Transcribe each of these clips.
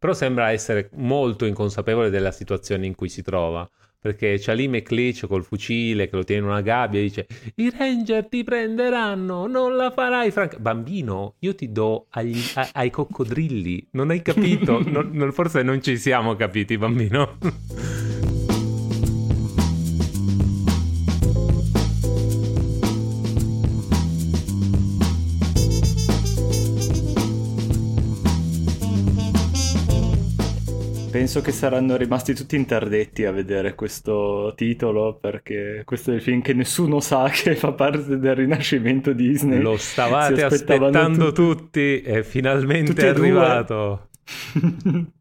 però sembra essere molto inconsapevole della situazione in cui si trova. Perché c'è lì McLeach col fucile che lo tiene in una gabbia e dice i ranger ti prenderanno, non la farai Frank. Bambino, io ti do agli, a, ai coccodrilli, non hai capito? non, non, forse non ci siamo capiti, bambino. Penso che saranno rimasti tutti interdetti a vedere questo titolo perché questo è il film che nessuno sa che fa parte del rinascimento Disney. Lo stavate aspettando tutti, tutti e finalmente è arrivato.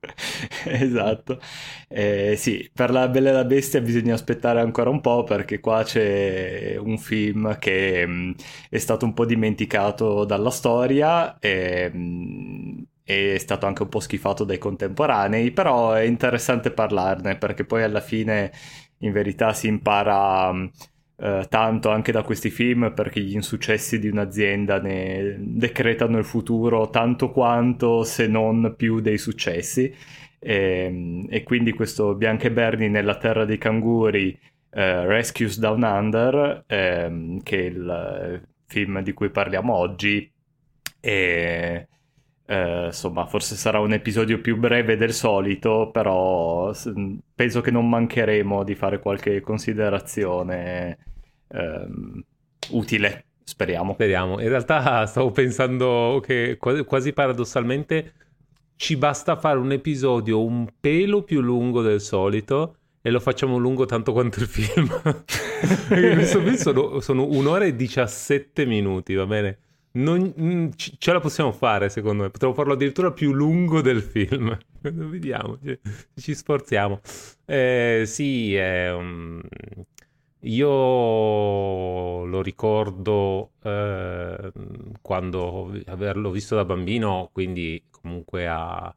esatto. Eh, sì, per la Bella e la Bestia bisogna aspettare ancora un po' perché qua c'è un film che mh, mm, è stato un po' dimenticato dalla storia e mh, mm, è stato anche un po' schifato dai contemporanei, però è interessante parlarne perché poi alla fine in verità si impara uh, tanto anche da questi film perché gli insuccessi di un'azienda ne decretano il futuro tanto quanto se non più dei successi. E, ehm, e quindi questo Bianca e Bernie nella terra dei canguri uh, Rescues Down Under um, che è il film di cui parliamo oggi e eh, insomma, forse sarà un episodio più breve del solito, però penso che non mancheremo di fare qualche considerazione ehm, utile. Speriamo. Speriamo. In realtà stavo pensando che quasi paradossalmente ci basta fare un episodio un pelo più lungo del solito e lo facciamo lungo tanto quanto il film. Questo film sono, sono un'ora e 17 minuti, va bene? Non, mm, ce la possiamo fare, secondo me. Potremmo farlo addirittura più lungo del film. Vediamo, ci, sforziamo. Eh, sì, eh, io lo ricordo eh, quando averlo visto da bambino, quindi comunque a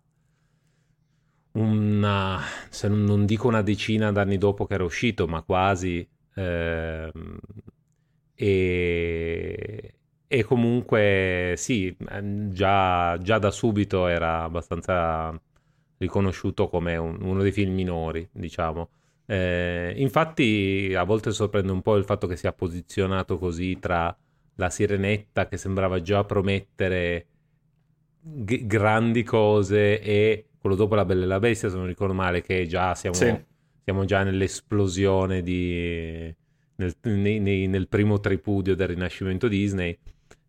una, se non, non dico una decina d'anni dopo che era uscito, ma quasi. Ehm, e e comunque sì, ehm, già, già, da subito era abbastanza riconosciuto come un, uno dei film minori, diciamo. Eh, infatti a volte sorprende un po' il fatto che sia posizionato così tra la sirenetta che sembrava già promettere g- grandi cose e quello dopo la Bella e la Bestia, se non ricordo male, che già siamo, sì. siamo già nell'esplosione di, nel, nei, nei, nel primo tripudio del rinascimento Disney.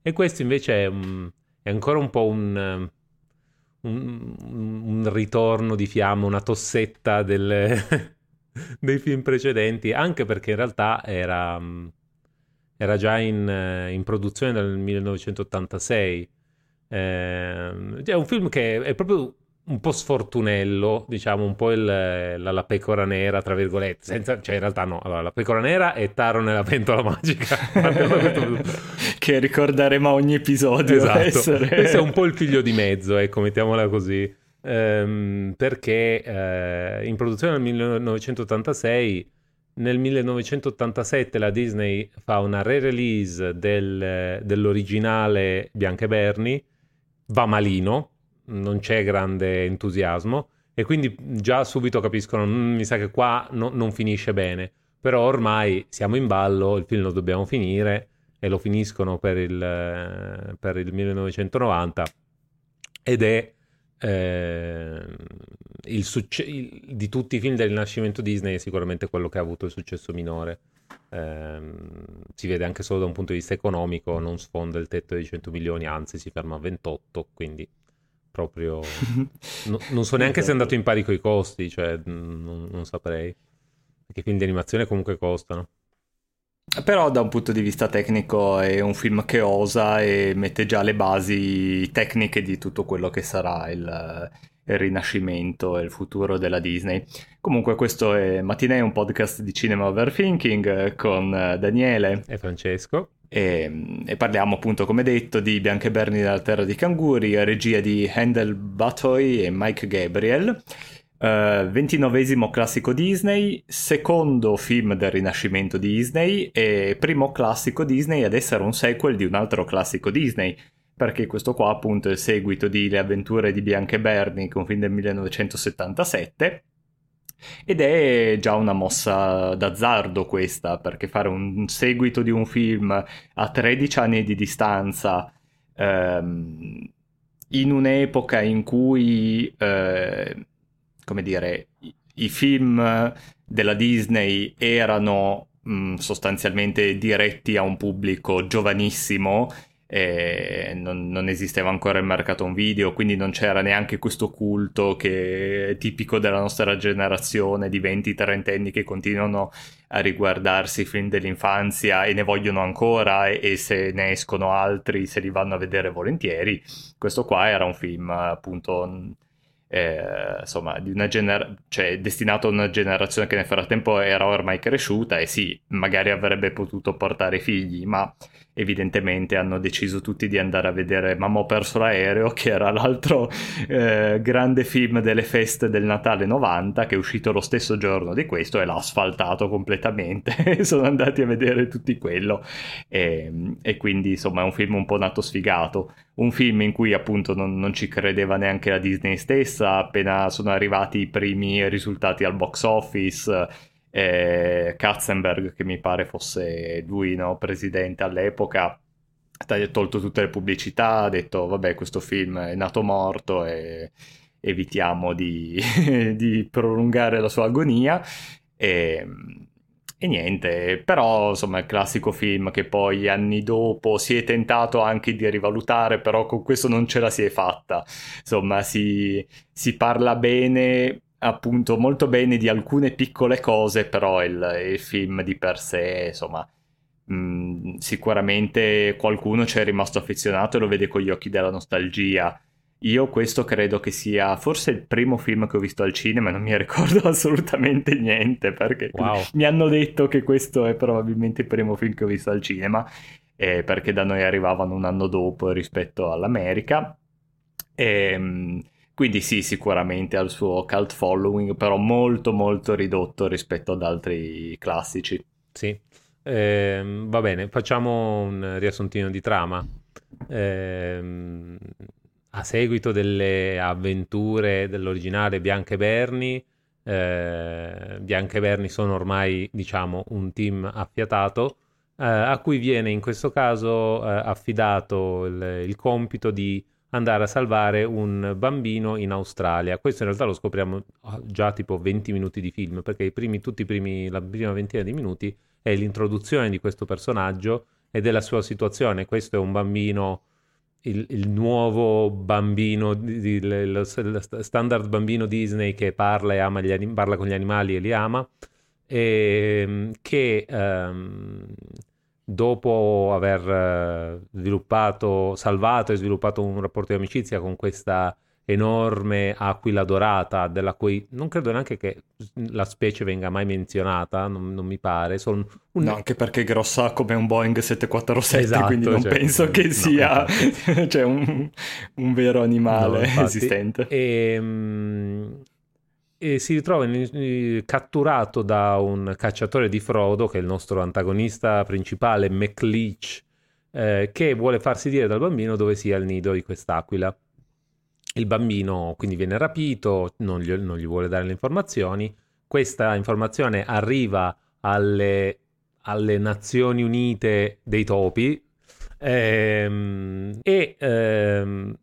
E questo invece è, è ancora un po' un, un, un, ritorno di fiamma, una tossetta delle, dei film precedenti, anche perché in realtà era, era già in, in, produzione dal 1986. Eh, è un film che è proprio un po' sfortunello, diciamo, un po' il, la, la, pecora nera, tra virgolette, senza, cioè in realtà no, allora, la pecora nera è Taro nella pentola magica, che ricorderemo a ogni episodio. Esatto, essere... questo è un po' il figlio di mezzo, ecco, mettiamola così, ehm, perché eh, in produzione nel 1986, nel 1987 la Disney fa una re-release del, dell'originale Bianca e Bernie, va malino, non c'è grande entusiasmo e quindi già subito capiscono, mm, mi sa che qua no, non finisce bene, però ormai siamo in ballo, il film lo dobbiamo finire e lo finiscono per il, eh, per il 1990 ed è eh, il succe- il, di tutti i film del Rinascimento Disney è sicuramente quello che ha avuto il successo minore. Eh, si vede anche solo da un punto di vista economico, non sfonda il tetto di 100 milioni, anzi si ferma a 28, quindi proprio... no, non so neanche se è andato in pari con i costi, cioè non, non saprei. Perché i film di animazione comunque costano. Però da un punto di vista tecnico è un film che osa e mette già le basi tecniche di tutto quello che sarà il, il rinascimento e il futuro della Disney. Comunque questo è Mattinee, un podcast di Cinema Overthinking con Daniele e Francesco. E, e, parliamo appunto, come detto, di Bianca e Berni della Terra di Canguri, regia di Handel Batoy e Mike Gabriel. Uh, ventinovesimo classico Disney, secondo film del rinascimento Disney e primo classico Disney ad essere un sequel di un altro classico Disney, perché questo qua appunto è il seguito di Le avventure di Bianca e è un film del 1977, ed è già una mossa d'azzardo questa, perché fare un seguito di un film a 13 anni di distanza, ehm, in un'epoca in cui, eh, come dire, i, film della Disney erano mh, sostanzialmente diretti a un pubblico giovanissimo non, non, esisteva ancora il mercato un video, quindi non c'era neanche questo culto che è tipico della nostra generazione di 20-30 anni che continuano a riguardarsi i film dell'infanzia e ne vogliono ancora e, e, se ne escono altri se li vanno a vedere volentieri. Questo qua era un film appunto eh, insomma, di una gener- cioè, destinato a una generazione che nel frattempo era ormai cresciuta e sì, magari avrebbe potuto portare figli, ma evidentemente hanno deciso tutti di andare a vedere Mamma ho perso l'aereo, che era l'altro eh, grande film delle feste del Natale 90, che è uscito lo stesso giorno di questo e l'ha asfaltato completamente. Sono andati a vedere tutti quello e, e, quindi insomma è un film un po' nato sfigato. Un film in cui appunto non, non ci credeva neanche la Disney stessa, appena sono arrivati i primi risultati al box office eh, Katzenberg, che mi pare fosse lui, no, presidente all'epoca, ha tolto tutte le pubblicità, ha detto vabbè questo film è nato morto e evitiamo di, di prolungare la sua agonia. E, e niente, però insomma è il classico film che poi anni dopo si è tentato anche di rivalutare, però con questo non ce la si è fatta. Insomma, si, si parla bene appunto molto bene di alcune piccole cose, però il, il film di per sé, insomma, mh, mm, sicuramente qualcuno ci è rimasto affezionato e lo vede con gli occhi della nostalgia. Io questo credo che sia forse il primo film che ho visto al cinema e non mi ricordo assolutamente niente perché wow. mi hanno detto che questo è probabilmente il primo film che ho visto al cinema eh, perché da noi arrivavano un anno dopo rispetto all'America. E, ehm, quindi sì, sicuramente ha il suo cult following, però molto molto ridotto rispetto ad altri classici. Sì, eh, va bene, facciamo un riassuntino di trama. Eh, a seguito delle avventure dell'originale Bianca e Bernie, eh, Bianca e Bernie sono ormai, diciamo, un team affiatato, eh, a cui viene in questo caso eh, affidato il, il compito di andare a salvare un bambino in Australia. Questo in realtà lo scopriamo ah, già tipo 20 minuti di film, perché i primi, tutti i primi, la prima ventina di minuti è l'introduzione di questo personaggio e della sua situazione. Questo è un bambino, il, il nuovo bambino, il, standard bambino Disney che parla, e ama gli, parla con gli animali e li ama, e, ehm, che... Um, dopo aver eh, sviluppato, salvato e sviluppato un rapporto di amicizia con questa enorme aquila dorata, della cui non credo neanche che la specie venga mai menzionata, non, non mi pare. Un... No, anche perché è grossa come un Boeing 747, esatto, quindi non cioè, penso che no, sia cioè un, un, vero animale no, esistente. E, um, e si ritrova in, in, catturato da un cacciatore di Frodo, che è il nostro antagonista principale, McLeach, eh, che vuole farsi dire dal bambino dove sia il nido di quest'aquila. Il bambino quindi viene rapito, non gli, non gli vuole dare le informazioni. Questa informazione arriva alle, alle Nazioni Unite dei topi ehm, e ehm,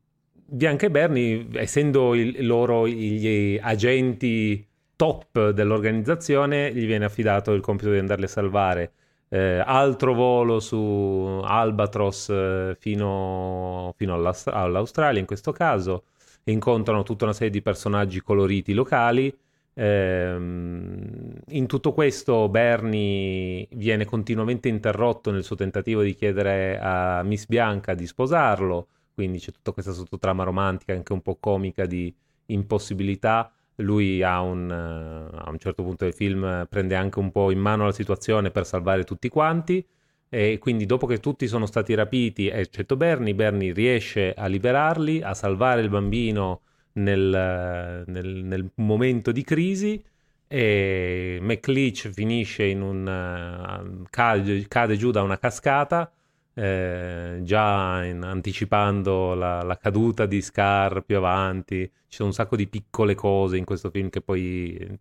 Bianca e Bernie, essendo il, loro gli agenti top dell'organizzazione, gli viene affidato il compito di andarli a salvare. Eh, altro volo su Albatros eh, fino, fino all'Australia in questo caso. Incontrano tutta una serie di personaggi coloriti locali. Eh, in tutto questo Bernie viene continuamente interrotto nel suo tentativo di chiedere a Miss Bianca di sposarlo quindi c'è tutta questa sottotrama romantica, anche un po' comica di impossibilità. Lui a un, a un certo punto del film prende anche un po' in mano la situazione per salvare tutti quanti e quindi dopo che tutti sono stati rapiti, eccetto Bernie, Bernie riesce a liberarli, a salvare il bambino nel, nel, nel momento di crisi e McLeach finisce in un... Uh, cade, cade, giù da una cascata eh, già in, anticipando la, la, caduta di Scar più avanti. Ci sono un sacco di piccole cose in questo film che poi eh,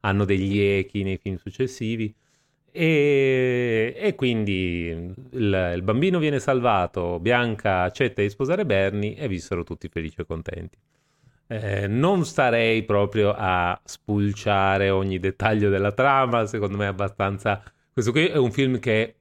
hanno degli echi nei film successivi. E, e quindi il, il, bambino viene salvato, Bianca accetta di sposare Bernie e vissero tutti felici e contenti. Eh, non starei proprio a spulciare ogni dettaglio della trama, secondo me è abbastanza... Questo qui è un film che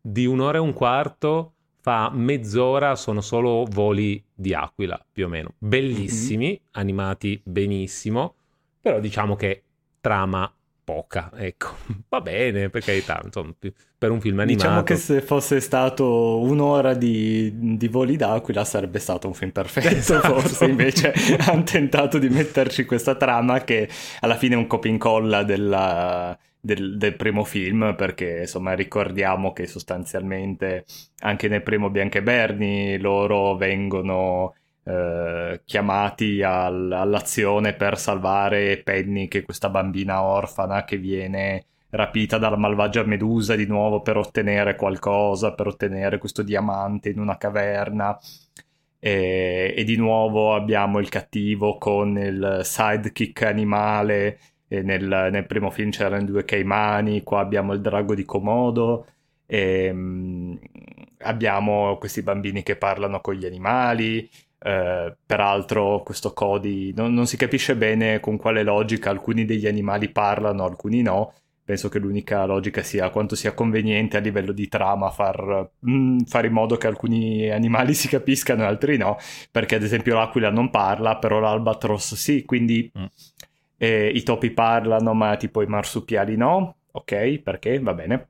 di un'ora e un quarto fa mezz'ora, sono solo voli di aquila, più o meno. Bellissimi, mm-hmm. animati benissimo, però diciamo che trama poca, ecco. Va bene, per carità, insomma, per un film diciamo animato. Diciamo che se fosse stato un'ora di, di voli d'aquila sarebbe stato un film perfetto, esatto. forse invece hanno tentato di metterci questa trama che alla fine è un copia incolla della... Del, del, primo film perché insomma ricordiamo che sostanzialmente anche nel primo Bianca Bernie loro vengono eh, chiamati al, all'azione per salvare Penny, che è questa bambina orfana che viene rapita dalla malvagia Medusa di nuovo per ottenere qualcosa, per ottenere questo diamante in una caverna. E, e di nuovo abbiamo il cattivo con il sidekick animale. Nel, nel, primo film c'erano due caimani, qua abbiamo il drago di Komodo. E, um, abbiamo questi bambini che parlano con gli animali. Eh, peraltro questo Cody non, non, si capisce bene con quale logica alcuni degli animali parlano, alcuni no. Penso che l'unica logica sia quanto sia conveniente a livello di trama far, mm, fare in modo che alcuni animali si capiscano e altri no, perché ad esempio l'aquila non parla, però l'albatros sì, quindi mm. Eh, i topi parlano ma tipo i marsupiali no, ok, perché va bene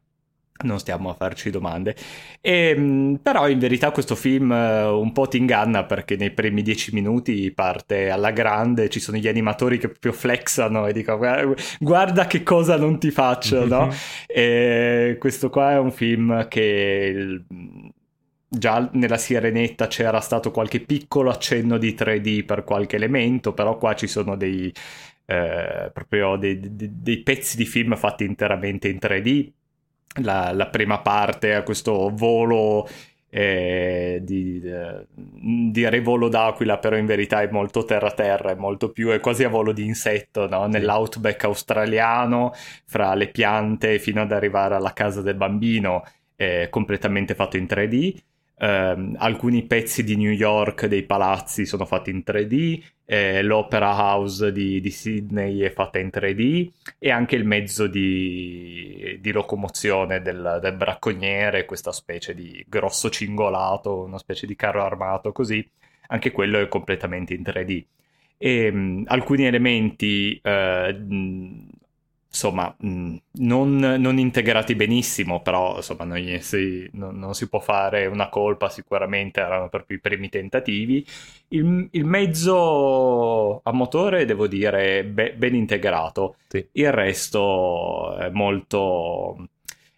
non stiamo a farci domande. E, ehm, però in verità questo film eh, un po' ti inganna perché nei primi dieci minuti parte alla grande, ci sono gli animatori che proprio flexano e dicono guarda che cosa non ti faccio, no? e questo qua è un film che già nella Sirenetta c'era stato qualche piccolo accenno di 3D per qualche elemento, però qua ci sono dei... Eh, proprio dei, dei, dei pezzi di film fatti interamente in 3D la, la prima parte a questo volo eh, di, eh, direi volo d'aquila, però in verità è molto terra-terra, è molto più, è quasi a volo di insetto, no? nell'outback australiano, fra le piante fino ad arrivare alla casa del bambino, è completamente fatto in 3D. Um, alcuni pezzi di New York dei palazzi sono fatti in 3D, eh, l'Opera House di, di, Sydney è fatta in 3D e anche il mezzo di, di locomozione del, del, bracconiere, questa specie di grosso cingolato, una specie di carro armato così, anche quello è completamente in 3D. E um, alcuni elementi uh, insomma, mh, non, non, integrati benissimo, però insomma, non, si, non, non, si può fare una colpa, sicuramente erano proprio i primi tentativi. Il, il mezzo a motore, devo dire, be, ben integrato, sì. il resto è molto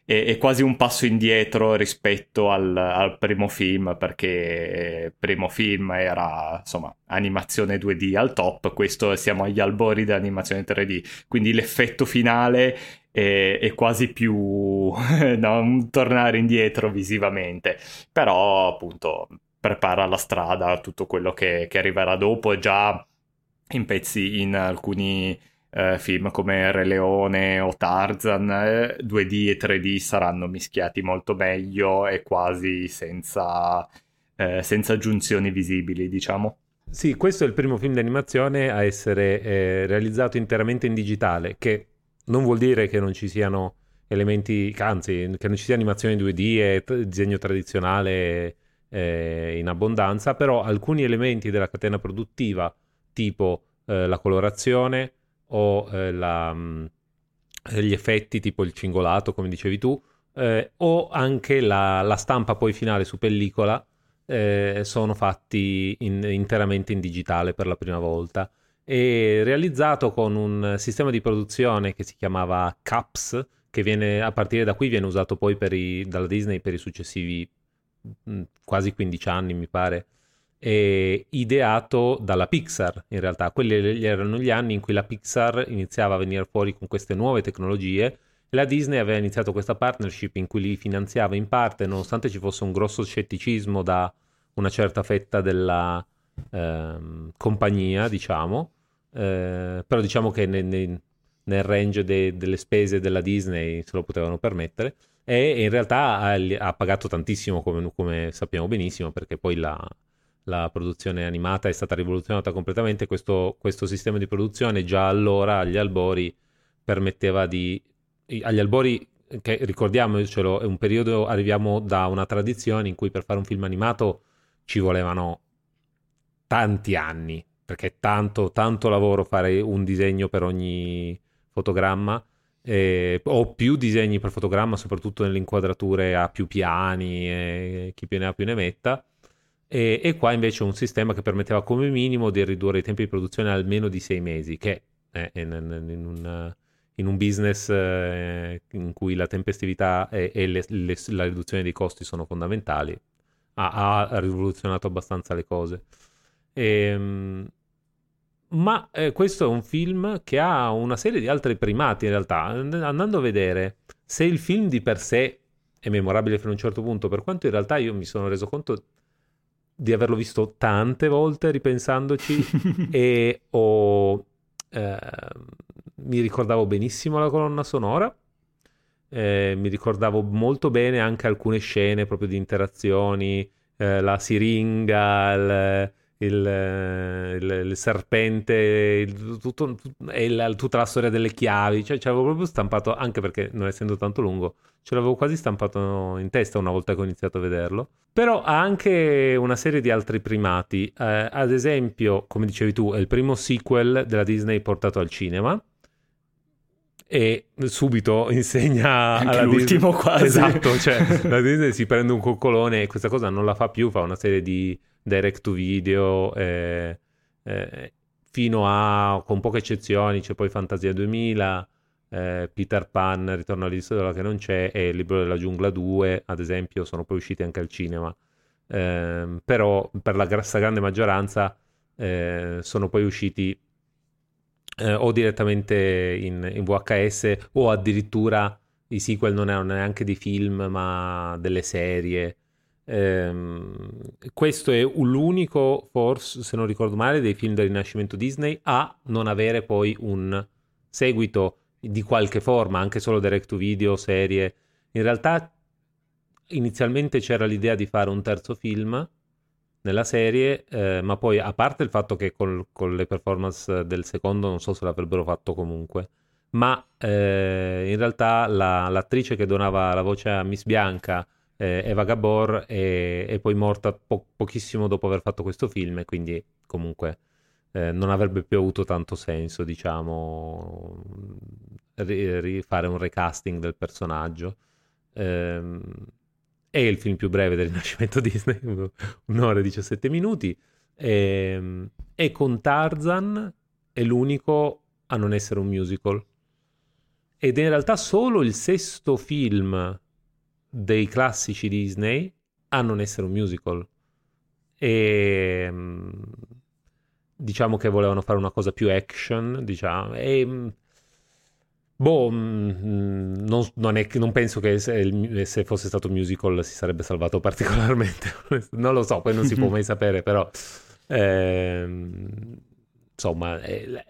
è, è, quasi un passo indietro rispetto al, al, primo film, perché il primo film era insomma animazione 2D al top, questo siamo agli albori dell'animazione 3D, quindi l'effetto finale è, è quasi più no, un tornare indietro visivamente, però appunto prepara la strada a tutto quello che, che arriverà dopo, già in pezzi in alcuni eh, film come Re Leone o Tarzan, eh, 2D e 3D saranno mischiati molto meglio e quasi senza, eh, senza aggiunzioni visibili, diciamo. Sì, questo è il primo film d'animazione a essere eh, realizzato interamente in digitale, che non vuol dire che non ci siano elementi, anzi, che non ci sia animazione 2D e t- disegno tradizionale eh, in abbondanza, però alcuni elementi della catena produttiva, tipo eh, la colorazione, o eh, la, mm, gli effetti tipo il cingolato, come dicevi tu, eh, o anche la, la, stampa poi finale su pellicola eh, sono fatti in, interamente in digitale per la prima volta. E realizzato con un sistema di produzione che si chiamava CAPS che viene, a partire da qui viene usato poi i, dalla Disney per i successivi mh, mm, quasi 15 anni mi pare eh, ideato dalla Pixar in realtà. Quelli erano gli anni in cui la Pixar iniziava a venire fuori con queste nuove tecnologie E la Disney aveva iniziato questa partnership in cui li finanziava in parte, nonostante ci fosse un grosso scetticismo da una certa fetta della eh, compagnia, diciamo. Eh, però diciamo che ne, ne, nel range de, delle spese della Disney se lo potevano permettere e in realtà ha, ha pagato tantissimo come, come, sappiamo benissimo perché poi la, la, produzione animata è stata rivoluzionata completamente questo, questo, sistema di produzione già allora agli albori permetteva di agli albori che ricordiamocelo è un periodo arriviamo da una tradizione in cui per fare un film animato ci volevano tanti anni perché è tanto, tanto lavoro fare un disegno per ogni fotogramma eh, o più disegni per fotogramma, soprattutto nelle inquadrature a più piani, e chi più ne ha più ne metta. E, e, qua invece un sistema che permetteva come minimo di ridurre i tempi di produzione almeno di sei mesi, che è in, in, in, un, in un, business eh, in cui la tempestività e, e le, le, la riduzione dei costi sono fondamentali, ha, ha rivoluzionato abbastanza le cose. E, ehm, ma eh, questo è un film che ha una serie di altri primati in realtà. Andando a vedere se il film di per sé è memorabile fino a un certo punto, per quanto in realtà io mi sono reso conto di averlo visto tante volte ripensandoci e ho, eh, mi ricordavo benissimo la colonna sonora. Eh, mi ricordavo molto bene anche alcune scene proprio di interazioni, eh, la siringa, il, il, il, il serpente, il, tutto, e la, tutta la storia delle chiavi, cioè ce l'avevo proprio stampato, anche perché non essendo tanto lungo, ce l'avevo quasi stampato in testa una volta che ho iniziato a vederlo. Però ha anche una serie di altri primati, eh, ad esempio, come dicevi tu, è il primo sequel della Disney portato al cinema, e subito insegna Anche alla l'ultimo Disney... quasi esatto cioè la Disney si prende un coccolone e questa cosa non la fa più fa una serie di direct to video, eh, eh, fino a, con poche eccezioni, c'è poi Fantasia 2000, eh, Peter Pan, Ritorno all'isola che non c'è, e Il libro della giungla 2, ad esempio, sono poi usciti anche al cinema. Ehm, però per la stragrande eh, sono poi usciti eh, o direttamente in, in, VHS o addirittura i sequel non erano neanche di film ma delle serie questo è l'unico, forse, se non ricordo male, dei film del Rinascimento Disney a non avere poi un seguito di qualche forma, anche solo direct to video, serie. In realtà inizialmente c'era l'idea di fare un terzo film nella serie, eh, ma poi a parte il fatto che col, con le performance del secondo non so se l'avrebbero fatto comunque, ma eh, in realtà la, l'attrice che donava la voce a Miss Bianca eh, Eva Gabor è, è poi morta po- pochissimo dopo aver fatto questo film e quindi comunque eh, non avrebbe più avuto tanto senso, diciamo, rifare un recasting del personaggio. Eh, è il film più breve del Rinascimento Disney, un'ora e 17 minuti. E, ehm, e con Tarzan è l'unico a non essere un musical. Ed è in realtà solo il sesto film dei classici Disney a non essere un musical. E mm, diciamo che volevano fare una cosa più action, diciamo. E, mm, boh, mm, non, non, è, non penso che se, se, fosse stato musical si sarebbe salvato particolarmente. non lo so, poi non si può mai sapere, però... Ehm, insomma, è,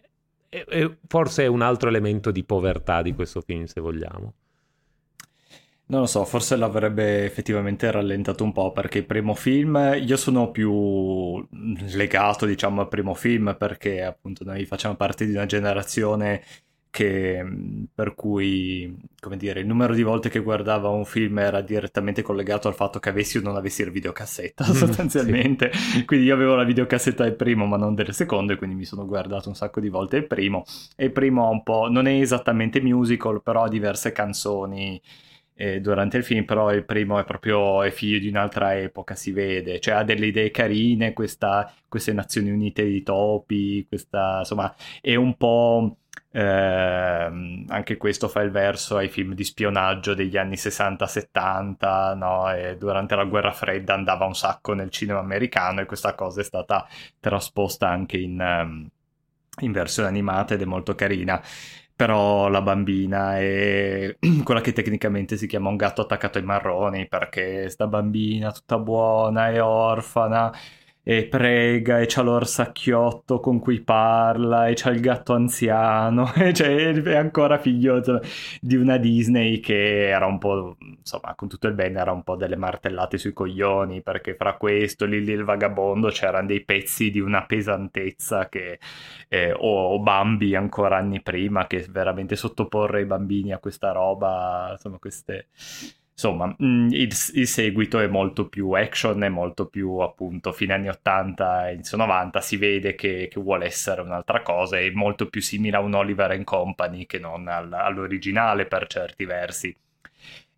è, forse è un altro elemento di povertà di questo film, se vogliamo. Non lo so, forse l'avrebbe effettivamente rallentato un po' perché il primo film, io sono più legato diciamo al primo film perché appunto noi facciamo parte di una generazione che, per cui, come dire, il numero di volte che guardava un film era direttamente collegato al fatto che avessi o non avessi il videocassetta sostanzialmente. sì. Quindi io avevo la videocassetta del primo ma non del secondo e quindi mi sono guardato un sacco di volte il primo. E il primo ha un po', non è esattamente musical, però ha diverse canzoni eh, durante il film, però il primo è proprio è figlio di un'altra epoca, si vede, cioè ha delle idee carine, questa, queste Nazioni Unite di topi, questa, insomma, è un po'... Eh, anche questo fa il verso ai film di spionaggio degli anni 60-70, no? Durante la guerra fredda andava un sacco nel cinema americano e questa cosa è stata trasposta anche in, um, in versione animata ed è molto carina però la bambina è quella che tecnicamente si chiama un gatto attaccato ai marroni perché sta bambina tutta buona è orfana e prega e c'ha l'orsacchiotto con cui parla e c'ha il gatto anziano e cioè, è ancora figlio di una Disney che era un po' insomma con tutto il bene era un po' delle martellate sui coglioni perché fra questo Lilli il vagabondo c'erano dei pezzi di una pesantezza che eh, o, o Bambi ancora anni prima che veramente sottoporre i bambini a questa roba insomma queste insomma, mm, il, il, seguito è molto più action, è molto più appunto fine anni 80 e inizio 90, si vede che, che, vuole essere un'altra cosa, è molto più simile a un Oliver and Company che non al, all'originale per certi versi.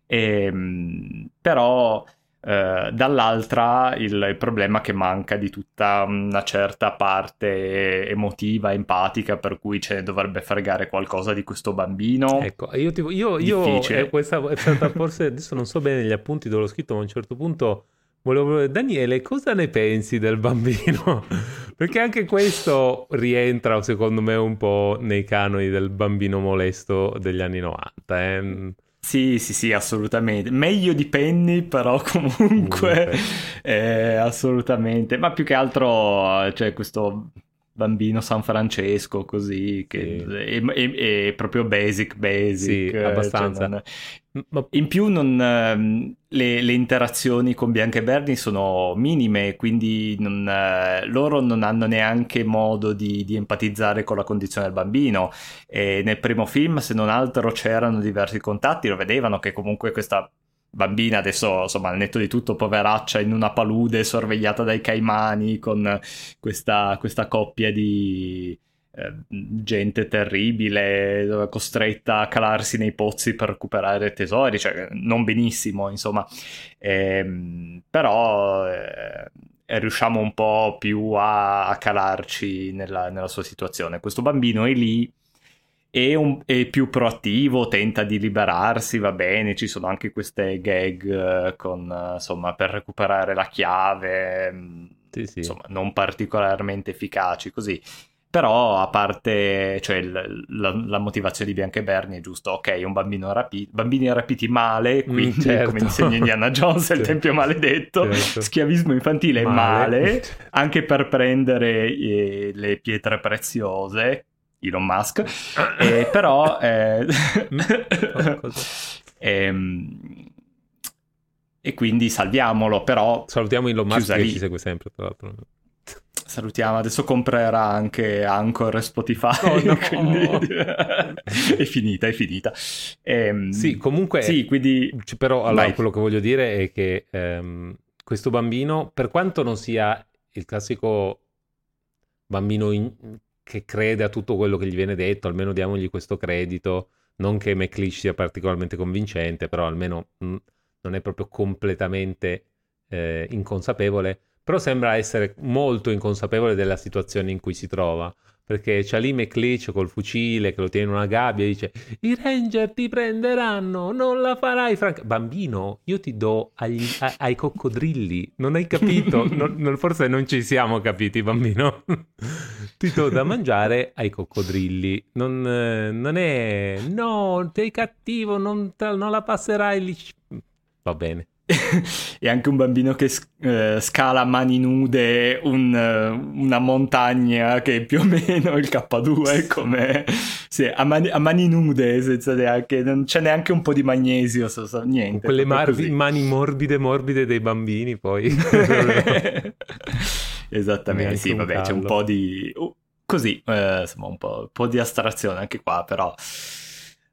E, ehm, però eh, dall'altra il, il, problema che manca di tutta una certa parte emotiva, empatica, per cui ce ne dovrebbe fregare qualcosa di questo bambino. Ecco, io, tipo, io, io eh, questa è stata forse, adesso non so bene gli appunti dove l'ho scritto, ma a un certo punto volevo Daniele, cosa ne pensi del bambino? Perché anche questo rientra, secondo me, un po' nei canoni del bambino molesto degli anni 90. Eh? Sì, sì, sì, assolutamente. Meglio di Penny, però comunque eh, assolutamente. Ma più che altro, cioè, questo bambino San Francesco così che sì. è, è, è, proprio basic basic sì, cioè abbastanza non... Ma... in più non, ehm, le, le, interazioni con Bianca e Bernie sono minime quindi non, eh, loro non hanno neanche modo di, di, empatizzare con la condizione del bambino e nel primo film se non altro c'erano diversi contatti lo vedevano che comunque questa bambina adesso insomma al netto di tutto poveraccia in una palude sorvegliata dai caimani con questa, questa coppia di eh, gente terribile costretta a calarsi nei pozzi per recuperare tesori cioè non benissimo insomma. Eh, però eh, riusciamo un po' più a, a calarci nella, nella sua situazione. Questo bambino è lì è, un, è, più proattivo, tenta di liberarsi, va bene, ci sono anche queste gag eh, con, eh, insomma, per recuperare la chiave, mm, sì, sì. insomma, non particolarmente efficaci così. Però a parte cioè, la, la, motivazione di Bianca e Bernie è giusto, ok, un bambino rapito, bambini rapiti male, mm, quindi mm, certo. come insegna Indiana Jones, il tempio maledetto, certo. schiavismo infantile è male. male, anche per prendere eh, le pietre preziose, Elon Musk, eh, però... Eh, ehm, e quindi salviamolo, però... Salutiamo Elon Musk che lì. ci segue sempre, tra l'altro. Salutiamo, adesso comprerà anche Anchor e Spotify, oh, no. quindi è finita, è finita. Ehm, sì, comunque, sì, quindi... però allora, quello che voglio dire è che ehm, questo bambino, per quanto non sia il classico bambino in, che crede a tutto quello che gli viene detto, almeno diamogli questo credito. Non che McLeish sia particolarmente convincente, però almeno mh, mm, non è proprio completamente eh, inconsapevole. Però sembra essere molto inconsapevole della situazione in cui si trova perché c'è lì McLeach col fucile che lo tiene in una gabbia e dice i ranger ti prenderanno, non la farai franca. Bambino, io ti do agli, a, ai coccodrilli, non hai capito? non, non, forse non ci siamo capiti, bambino. ti do da mangiare ai coccodrilli. Non, non è... No, sei cattivo, non, non la passerai lì. Va bene. e anche un bambino che uh, scala a mani nude un, uh, una montagna che è più o meno il K2 come sì, a, mani, a mani nude senza neanche non c'è neanche un po' di magnesio so, so, niente quelle mar- mani morbide morbide dei bambini poi esattamente sì vabbè callo. c'è un po' di uh, così eh, insomma un po', un po' di astrazione anche qua però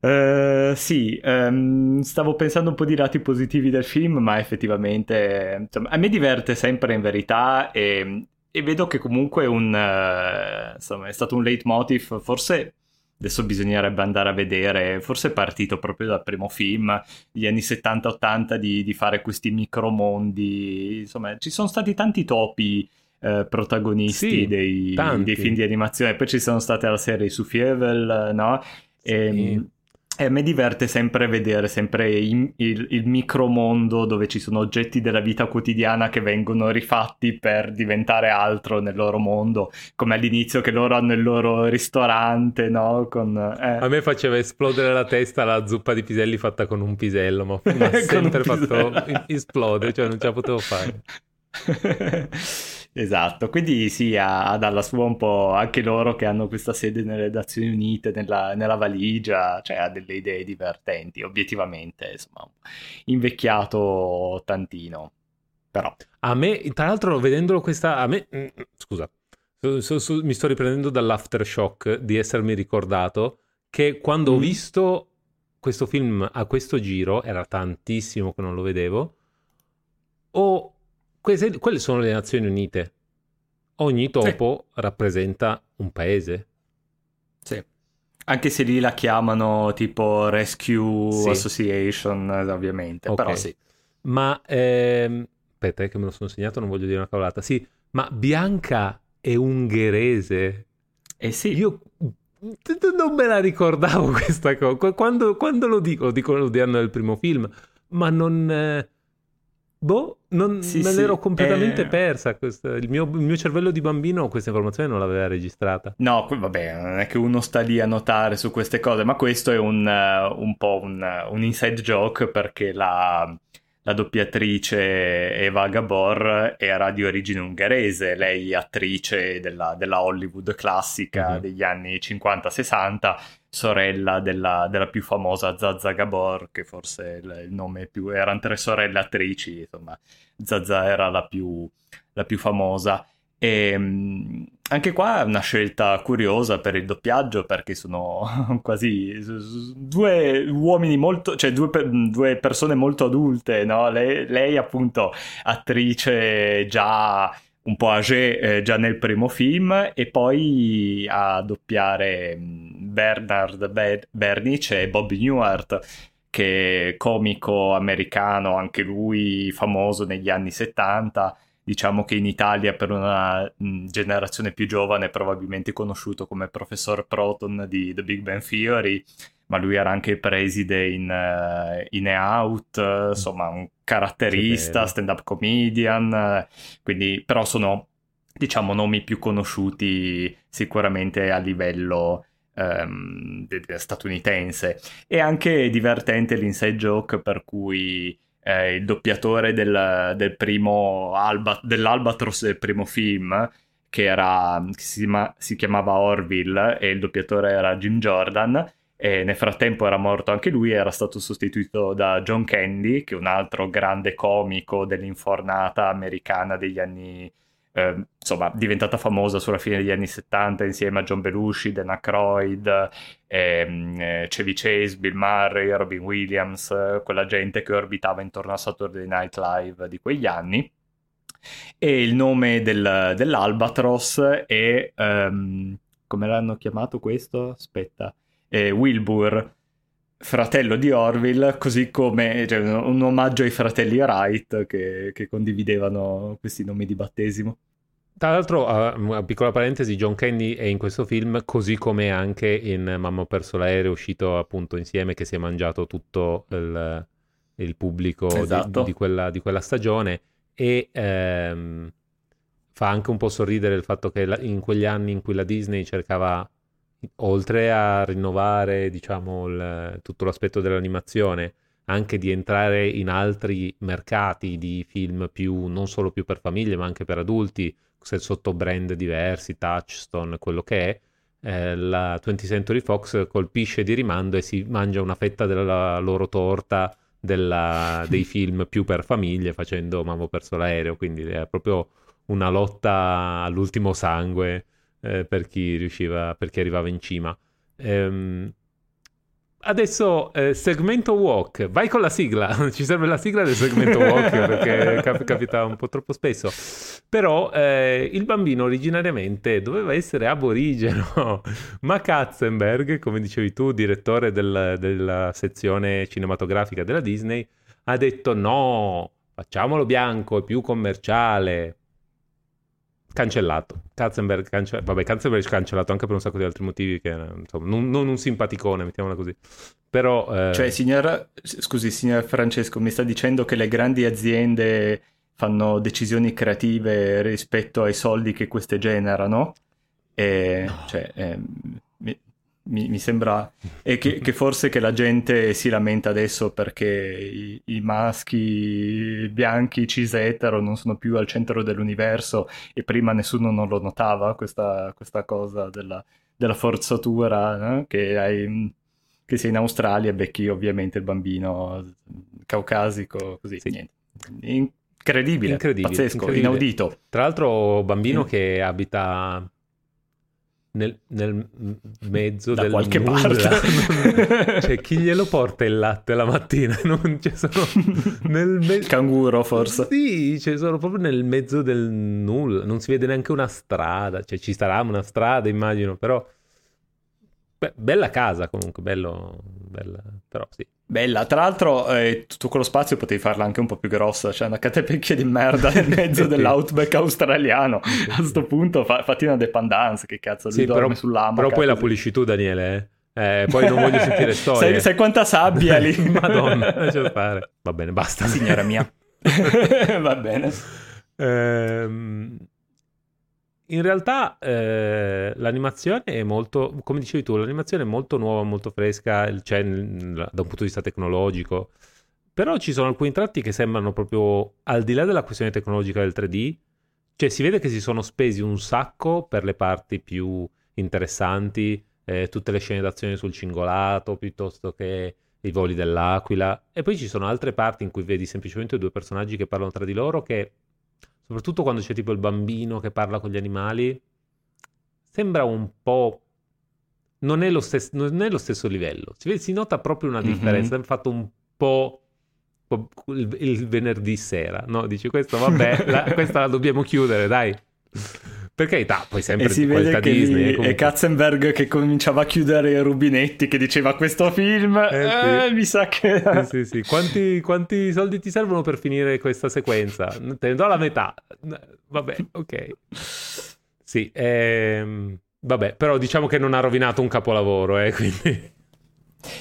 Uh, sì, um, stavo pensando un po' di lati positivi del film, ma effettivamente insomma, a me diverte sempre in verità e, e vedo che comunque un, uh, insomma, è stato un leitmotiv, forse adesso bisognerebbe andare a vedere, forse è partito proprio dal primo film, gli anni 70-80, di, di, fare questi micromondi, insomma ci sono stati tanti topi eh, protagonisti sì, dei, dei, film di animazione, poi ci sono state la serie su Fievel, no? E, ehm, E a me diverte sempre vedere sempre il, il, il micromondo dove ci sono oggetti della vita quotidiana che vengono rifatti per diventare altro nel loro mondo, come all'inizio che loro hanno il loro ristorante, no? Con, eh. A me faceva esplodere la testa la zuppa di piselli fatta con un pisello, ma mi ha sempre fatto esplodere, cioè non ce la potevo fare. Esatto, quindi sì, ha, dalla sua un po' anche loro che hanno questa sede nelle Nazioni Unite, nella, nella valigia, cioè ha delle idee divertenti, obiettivamente, insomma, invecchiato tantino, però. A me, tra l'altro, vedendolo questa, a me, mm, scusa, su, su, su, mi sto riprendendo dall'aftershock di essermi ricordato che quando mm. ho visto questo film a questo giro, era tantissimo che non lo vedevo, ho queste, quelle sono le Nazioni Unite. Ogni topo sì. rappresenta un paese. Sì. Anche se lì la chiamano tipo Rescue sì. Association, ovviamente, okay. però sì. Ma, ehm, aspetta, che me lo sono segnato, non voglio dire una cavolata. Sì, ma Bianca è ungherese. Eh sì. Io non me la ricordavo questa cosa. Quando, quando lo dico, lo dico l'odierno del primo film, ma non... Eh Boh, non, sì, me l'ero completamente eh... persa. Questa, il, mio, il, mio, cervello di bambino questa informazione non l'aveva registrata. No, vabbè, non è che uno sta lì a notare su queste cose, ma questo è un, uh, un po' un, un, inside joke perché la, la, doppiatrice Eva Gabor era di origine ungherese, lei attrice della, della Hollywood classica mm-hmm. degli anni 50-60 sorella della, della, più famosa Zaza Gabor, che forse il, il, nome più... erano tre sorelle attrici, insomma, Zaza era la più, la più famosa. E ehm, anche qua è una scelta curiosa per il doppiaggio perché sono quasi due uomini molto, cioè due, due persone molto adulte, no? Lei, lei appunto attrice già un po' âgé eh, già nel primo film e poi a doppiare Bernard Ber- Bernice e Bob Newhart che è comico americano, anche lui famoso negli anni 70, diciamo che in Italia per una mh, generazione più giovane probabilmente conosciuto come professor Proton di The Big Bang Theory, ma lui era anche preside in, uh, in e Out, insomma un caratterista, stand-up comedian, quindi però sono diciamo nomi più conosciuti sicuramente a livello um, statunitense. E anche divertente l'inside joke per cui eh, il doppiatore del, del primo Alba, dell'Albatros del primo film, che, era, che si, si chiamava Orville e il doppiatore era Jim Jordan, e nel frattempo era morto anche lui, era stato sostituito da John Candy, che è un altro grande comico dell'infornata americana degli anni, eh, insomma, diventata famosa sulla fine degli anni 70 insieme a John Belushi, Dan Aykroyd, ehm, eh, Chevy Chase, Bill Murray, Robin Williams, quella gente che orbitava intorno a Saturday Night Live di quegli anni. E il nome del, dell'Albatros è... Um, come l'hanno chiamato questo? Aspetta e Wilbur, fratello di Orville, così come cioè, un, un, omaggio ai fratelli Wright che, che, condividevano questi nomi di battesimo. Tra l'altro, uh, piccola parentesi, John Candy è in questo film, così come anche in Mamma ho perso l'aereo, uscito appunto insieme, che si è mangiato tutto il, il pubblico esatto. di, di, quella, di, quella, stagione. E ehm, fa anche un po' sorridere il fatto che in quegli anni in cui la Disney cercava oltre a rinnovare, diciamo, il, tutto l'aspetto dell'animazione, anche di entrare in altri mercati di film più, non solo più per famiglie, ma anche per adulti, sotto brand diversi, Touchstone, quello che è, eh, la 20th Century Fox colpisce di rimando e si mangia una fetta della loro torta della, dei film più per famiglie facendo Mamma perso l'aereo, quindi è proprio una lotta all'ultimo sangue eh, per chi riusciva, per chi arrivava in cima. Ehm, adesso eh, segmento walk, vai con la sigla, ci serve la sigla del segmento walk perché cap- capita un po' troppo spesso, però eh, il bambino originariamente doveva essere aborigeno, ma Katzenberg, come dicevi tu, direttore del, della sezione cinematografica della Disney, ha detto no, facciamolo bianco, è più commerciale, cancellato. Katzenberg, cance... vabbè, Katzenberg cancellato anche per un sacco di altri motivi che insomma, non, non un simpaticone, mettiamola così. Però... Eh... Cioè, signor... scusi, signor Francesco, mi sta dicendo che le grandi aziende fanno decisioni creative rispetto ai soldi che queste generano? E, no. cioè, eh, mi, mi, sembra e che, che, forse che la gente si lamenta adesso perché i, i maschi bianchi cis etero non sono più al centro dell'universo e prima nessuno non lo notava questa, questa cosa della, della forzatura eh? che hai che sei in Australia becchi ovviamente il bambino caucasico così sì. niente incredibile, incredibile pazzesco incredibile. inaudito tra l'altro bambino mm. che abita nel, nel mezzo da del qualche nulla. parte. Cioè chi glielo porta il latte la mattina? Non ci sono nel me... canguro forse. Sì cioè sono proprio nel mezzo del nulla. Non si vede neanche una strada. Cioè ci sarà una strada immagino però Beh, bella casa comunque bello bella però sì Bella, tra l'altro eh, tutto quello spazio potevi farla anche un po' più grossa, cioè una catepecchia di merda nel mezzo dell'outback australiano. A questo punto fa, fatti una dependance, che cazzo, lui sì, dorme però, sull'amaca. Però poi così. la pulisci tu Daniele, eh? eh poi non voglio sentire storie. sai, sai quanta sabbia lì? Madonna, lascia fare. Va bene, basta. Signora mia. Va bene. Ehm in realtà eh, l'animazione è molto, come dicevi tu, l'animazione è molto nuova, molto fresca, cioè, da un punto di vista tecnologico, però ci sono alcuni tratti che sembrano proprio al di là della questione tecnologica del 3D, cioè si vede che si sono spesi un sacco per le parti più interessanti, eh, tutte le scene d'azione sul cingolato, piuttosto che i voli dell'aquila, e poi ci sono altre parti in cui vedi semplicemente due personaggi che parlano tra di loro che soprattutto quando c'è tipo il bambino che parla con gli animali, sembra un po'... Non è lo, stes- non è lo stesso livello. Si, vede, si, nota proprio una differenza. Mm-hmm. fatto un po' il, il, venerdì sera, no? Dici questo, vabbè, la, questa la dobbiamo chiudere, dai. Per carità, poi sempre e si vede che Disney. Comunque... È Katzenberg che cominciava a chiudere i rubinetti, che diceva questo film, eh, eh, sì. mi sa che... Sì, sì, sì. Quanti, quanti, soldi ti servono per finire questa sequenza? Te ne do la metà. Vabbè, ok. Sì, ehm... vabbè, però diciamo che non ha rovinato un capolavoro, eh, quindi...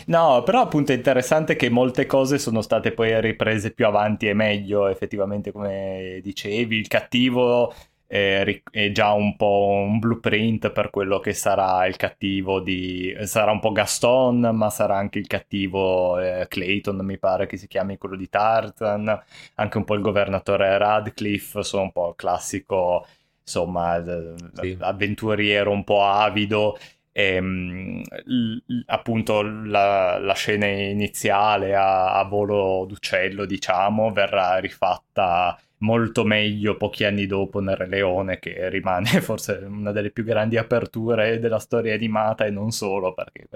No, però appunto è interessante che molte cose sono state poi riprese più avanti e meglio, effettivamente come dicevi, il cattivo è, già un po' un blueprint per quello che sarà il cattivo di... sarà un po' Gaston, ma sarà anche il cattivo eh, Clayton, mi pare che si chiami quello di Tarzan, anche un po' il governatore Radcliffe, sono un po' il classico, insomma, sì. avventuriero un po' avido. E, ehm, l- appunto la, la, scena iniziale a, a volo d'uccello, diciamo, verrà rifatta molto meglio pochi anni dopo nel Re Leone, che rimane forse una delle più grandi aperture della storia animata e non solo, perché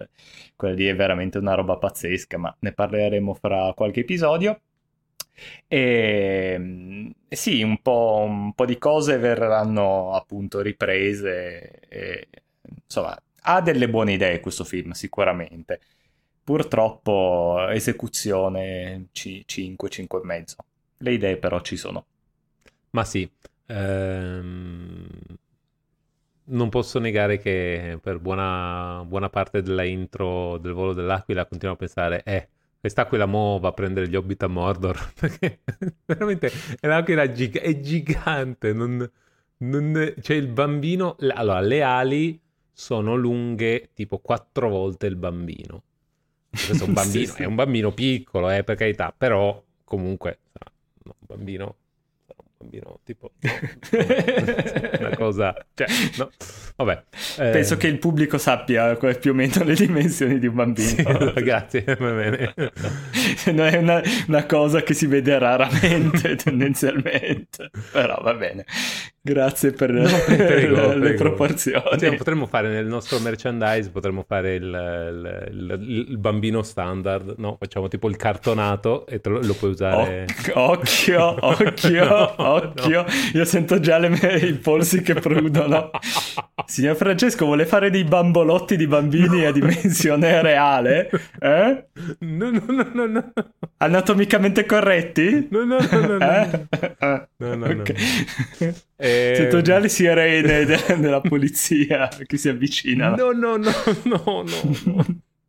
quella lì è veramente una roba pazzesca, ma ne parleremo fra qualche episodio. E ehm, sì, un po', un po', di cose verranno appunto riprese. E, insomma, ha delle buone idee questo film, sicuramente. Purtroppo esecuzione C- 5, 5 e mezzo. Le idee però ci sono. Ma sì, ehm, non posso negare che per buona, buona, parte della intro del volo dell'Aquila continuo a pensare, eh, quest'Aquila mo va a prendere gli Hobbit a Mordor, perché veramente l'Aquila giga- è gigante, non, non, cioè il bambino, allora le ali sono lunghe tipo quattro volte il bambino. Questo è un bambino, sì, sì. è un bambino piccolo, eh, per carità, però comunque, un bambino bambino, tipo una cosa, cioè, no, vabbè. Eh... Penso che il pubblico sappia più o meno le dimensioni di un bambino. Sì, ragazzi, va bene. non è una, una, cosa che si vede raramente tendenzialmente, però va bene. Grazie per no, prego, le prego. proporzioni. Cioè, potremmo fare nel nostro merchandise, potremmo fare il, il, il, il, bambino standard, no? Facciamo tipo il cartonato e lo, lo, puoi usare. occhio, occhio, no, occhio. No. Io sento già le mie, i polsi che prudono. Signor Francesco, vuole fare dei bambolotti di bambini a dimensione reale? Eh? No, no, no, no, no. Anatomicamente corretti? No, no, no, no. Eh? No, no, okay. Eh... Sento già le sirene de- della polizia che si avvicinano. No, no, no, no, no.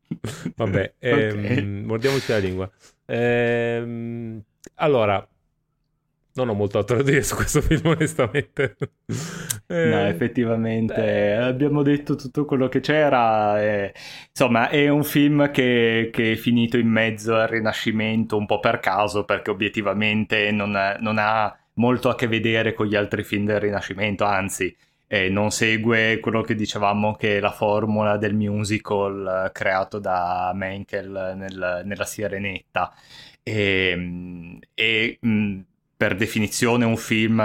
Vabbè, ehm, mordiamoci la lingua. Ehm, allora, non ho molto altro da dire su questo film, onestamente. eh... No, effettivamente Beh. abbiamo detto tutto quello che c'era. E... Insomma, è un film che, che, è finito in mezzo al Rinascimento un po' per caso, perché obiettivamente non, non ha molto a che vedere con gli altri film del Rinascimento, anzi. Eh, non segue quello che dicevamo che è la formula del musical eh, creato da Menkel nel, nella Sirenetta e, e mh, per definizione un film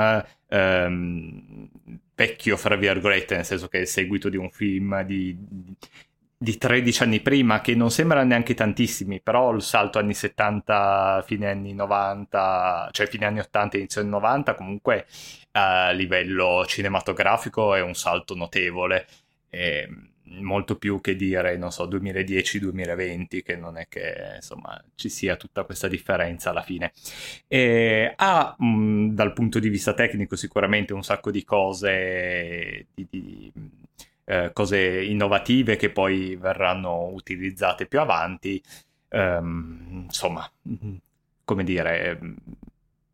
ehm, vecchio, fra virgolette, nel senso che è il seguito di un film di, di 13 anni prima, che non sembra neanche tantissimi, però il salto anni 70, fine anni 90, cioè fine anni 80, inizio anni 90, comunque a livello cinematografico è un salto notevole. E, molto più che dire, non so, 2010-2020, che non è che insomma ci sia tutta questa differenza alla fine. E ha mh, dal punto di vista tecnico sicuramente un sacco di cose, di, di, eh, cose innovative che poi verranno utilizzate più avanti. Um, insomma, come dire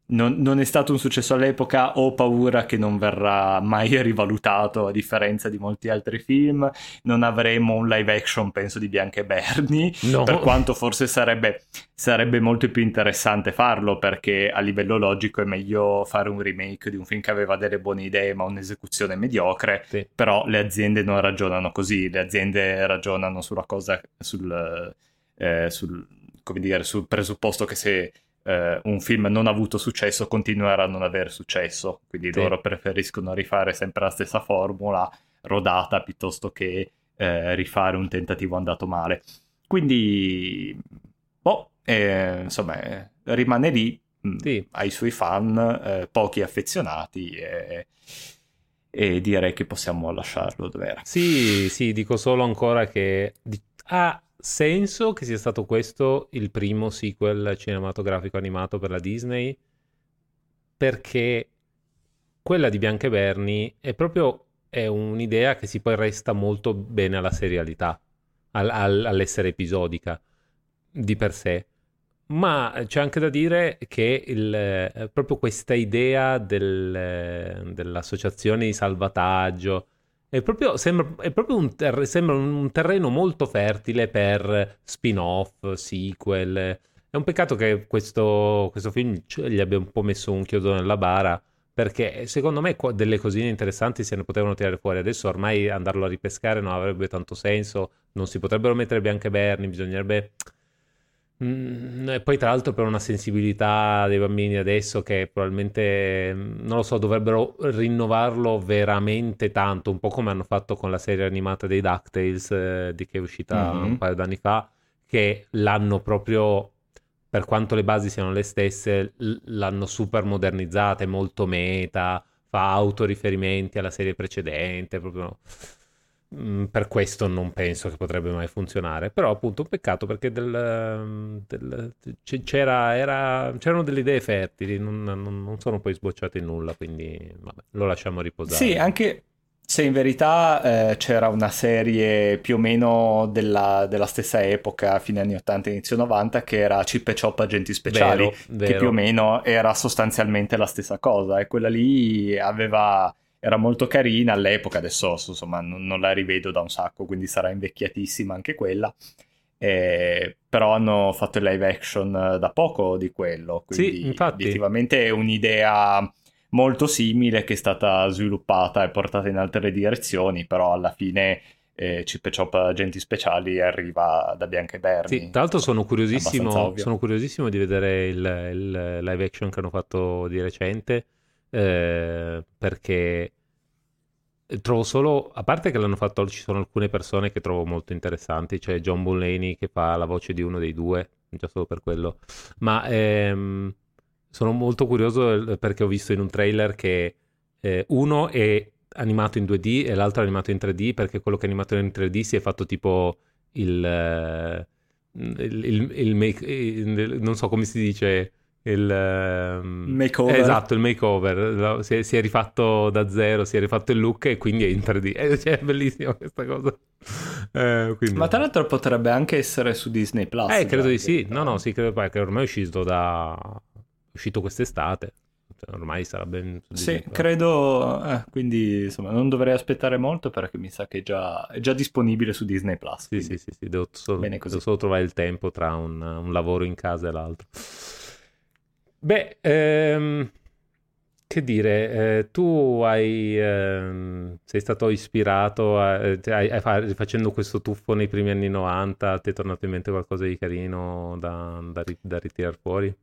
non, non, è stato un successo all'epoca, ho paura che non verrà mai rivalutato a differenza di molti altri film. Non avremo un live action, penso, di Bianca e Bernie, no. per quanto forse sarebbe, sarebbe, molto più interessante farlo perché a livello logico è meglio fare un remake di un film che aveva delle buone idee ma un'esecuzione mediocre, sì. però le aziende non ragionano così, le aziende ragionano sulla cosa, sul, eh, sul, dire, sul presupposto che se eh, un film non ha avuto successo continuerà a non avere successo, quindi sì. loro preferiscono rifare sempre la stessa formula rodata piuttosto che eh, rifare un tentativo andato male. Quindi, boh, eh, insomma, eh, rimane lì, mm, sì. ha i suoi fan, eh, pochi affezionati e e direi che possiamo lasciarlo dove era. Sì, sì, dico solo ancora che ha senso che sia stato questo il primo sequel cinematografico animato per la Disney, perché quella di Bianca e Bernie è proprio è un'idea che si poi resta molto bene alla serialità, al, al, all'essere episodica di per sé. Ma c'è anche da dire che il, eh, proprio questa idea del, eh, dell'associazione di salvataggio, è proprio, sembra, è proprio un, ter- sembra un terreno molto fertile per spin-off, sequel. È un peccato che questo, questo film gli abbia un po' messo un chiodo nella bara, perché secondo me delle cosine interessanti se ne potevano tirare fuori. Adesso ormai andarlo a ripescare non avrebbe tanto senso, non si potrebbero mettere bianche berni, bisognerebbe Mm, e poi tra l'altro per una sensibilità dei bambini adesso che probabilmente, mm, non lo so, dovrebbero rinnovarlo veramente tanto, un po' come hanno fatto con la serie animata dei DuckTales eh, di che è uscita mm-hmm. un paio d'anni fa, che l'hanno proprio, per quanto le basi siano le stesse, l'hanno super modernizzata, è molto meta, fa autoriferimenti alla serie precedente, proprio per questo non penso che potrebbe mai funzionare. Però, appunto, un peccato perché del, mm, del, c'era, era, c'erano delle idee fertili, non, non, non, sono poi sbocciate in nulla. Quindi vabbè, lo lasciamo riposare. Sì, anche se in verità eh, c'era una serie più o meno della, della, stessa epoca, fine anni 80, inizio 90, che era Chip e Chop Agenti Speciali, vero, vero. che più o meno era sostanzialmente la stessa cosa. E quella lì aveva era molto carina all'epoca, adesso insomma non, non, la rivedo da un sacco, quindi sarà invecchiatissima anche quella. Eh, però hanno fatto il live action da poco di quello, quindi sì, infatti. obiettivamente è un'idea molto simile che è stata sviluppata e portata in altre direzioni, però alla fine eh, Chip e Chop Agenti Speciali arriva da Bianca e Bernie. Sì, tra l'altro sono curiosissimo, sono curiosissimo di vedere il, il, live action che hanno fatto di recente eh, perché trovo solo, a parte che l'hanno fatto, ci sono alcune persone che trovo molto interessanti, c'è John Mulaney che fa la voce di uno dei due, già solo per quello, ma ehm, sono molto curioso perché ho visto in un trailer che eh, uno è animato in 2D e l'altro è animato in 3D perché quello che è animato in 3D si è fatto tipo il... il, il, il, il non so come si dice il ehm, makeover. Esatto, il makeover. Si è, si è, rifatto da zero, si è rifatto il look e quindi è in 3D. Eh, cioè, è bellissima questa cosa. Eh. Ma tra l'altro potrebbe anche essere su Disney Plus. Eh, credo di sì. No, no, sì, credo che ormai è uscito da... È uscito quest'estate. Cioè, ormai sarà ben... Sì, credo... Eh, quindi, insomma, non dovrei aspettare molto perché mi sa che è già, è già disponibile su Disney Plus. Sì, sì, sì, sì, Devo, solo, devo solo trovare il tempo tra un, un lavoro in casa e l'altro. Beh, ehm, che dire, eh, tu hai, ehm, sei stato ispirato, a, eh, hai, hai, facendo questo tuffo nei primi anni 90, ti è tornato in mente qualcosa di carino da, da, da ritirare fuori?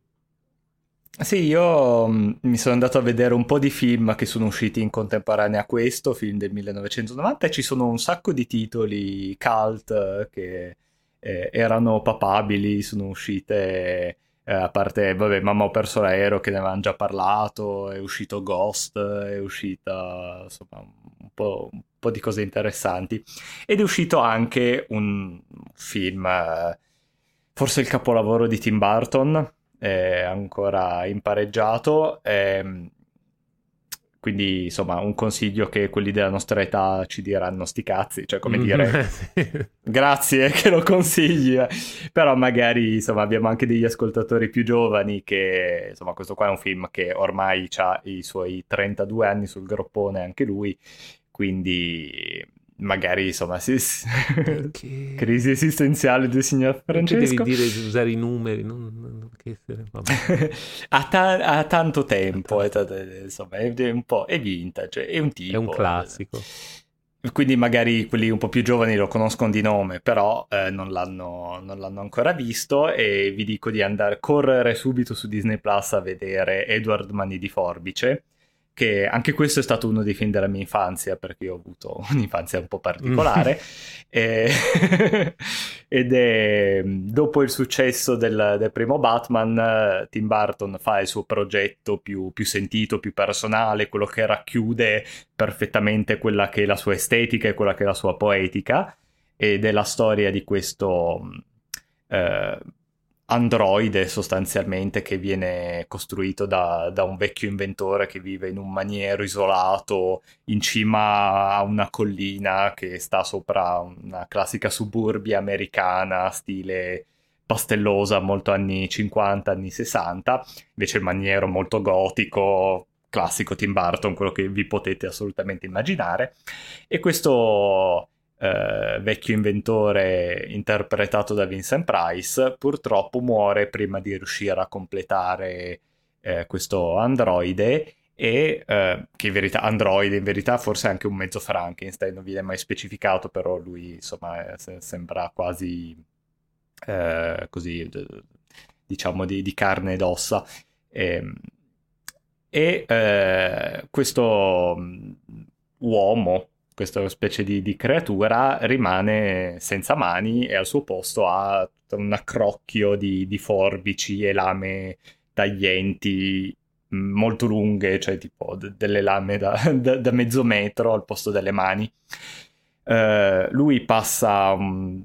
Sì, io mm, mi sono andato a vedere un po' di film che sono usciti in contemporanea a questo, film del 1990, e ci sono un sacco di titoli cult che eh, erano papabili, sono uscite eh, a parte, vabbè, Mamma ho perso l'aereo che ne avevamo già parlato, è uscito Ghost, è uscita insomma un po', un po', di cose interessanti. Ed è uscito anche un film, eh, forse il capolavoro di Tim Burton, è ancora impareggiato. Ehm, quindi insomma un consiglio che quelli della nostra età ci diranno sti cazzi, cioè come dire grazie che lo consigli, eh. però magari insomma abbiamo anche degli ascoltatori più giovani che insomma questo qua è un film che ormai ha i suoi 32 anni sul groppone anche lui, quindi magari insomma si... che... crisi esistenziale del signor Francesco devi dire di usare i numeri non, non che essere, ha, ta- ha, tanto tempo è t- insomma è un po' è vintage è un tipo è un classico. quindi magari quelli un po' più giovani lo conoscono di nome, però eh, non, l'hanno, non, l'hanno, ancora visto e vi dico di andare a correre subito su Disney Plus a vedere Edward Mani di Forbice, che anche questo è stato uno dei film della mia infanzia perché ho avuto un'infanzia un po' particolare. E... ed è dopo il successo del, del, primo Batman Tim Burton fa il suo progetto più, più, sentito, più personale, quello che racchiude perfettamente quella che è la sua estetica e quella che è la sua poetica. Ed è la storia di questo eh, androide sostanzialmente che viene costruito da, da, un vecchio inventore che vive in un maniero isolato in cima a una collina che sta sopra una classica suburbia americana stile pastellosa molto anni 50 anni 60 invece il maniero molto gotico classico Tim Burton quello che vi potete assolutamente immaginare. E questo eh, vecchio inventore interpretato da Vincent Price, purtroppo muore prima di riuscire a completare eh, questo androide e eh, che in verità androide in verità forse è anche un mezzo Frankenstein non viene mai specificato però lui insomma sembra quasi eh, così diciamo di, di, carne ed ossa. Ehm, e, e eh, questo mm, uomo questa specie di, di, creatura rimane senza mani e al suo posto ha un accrocchio di, di forbici e lame taglienti mm, molto lunghe, cioè tipo d- delle lame da, da, da, mezzo metro al posto delle mani. Uh, lui passa un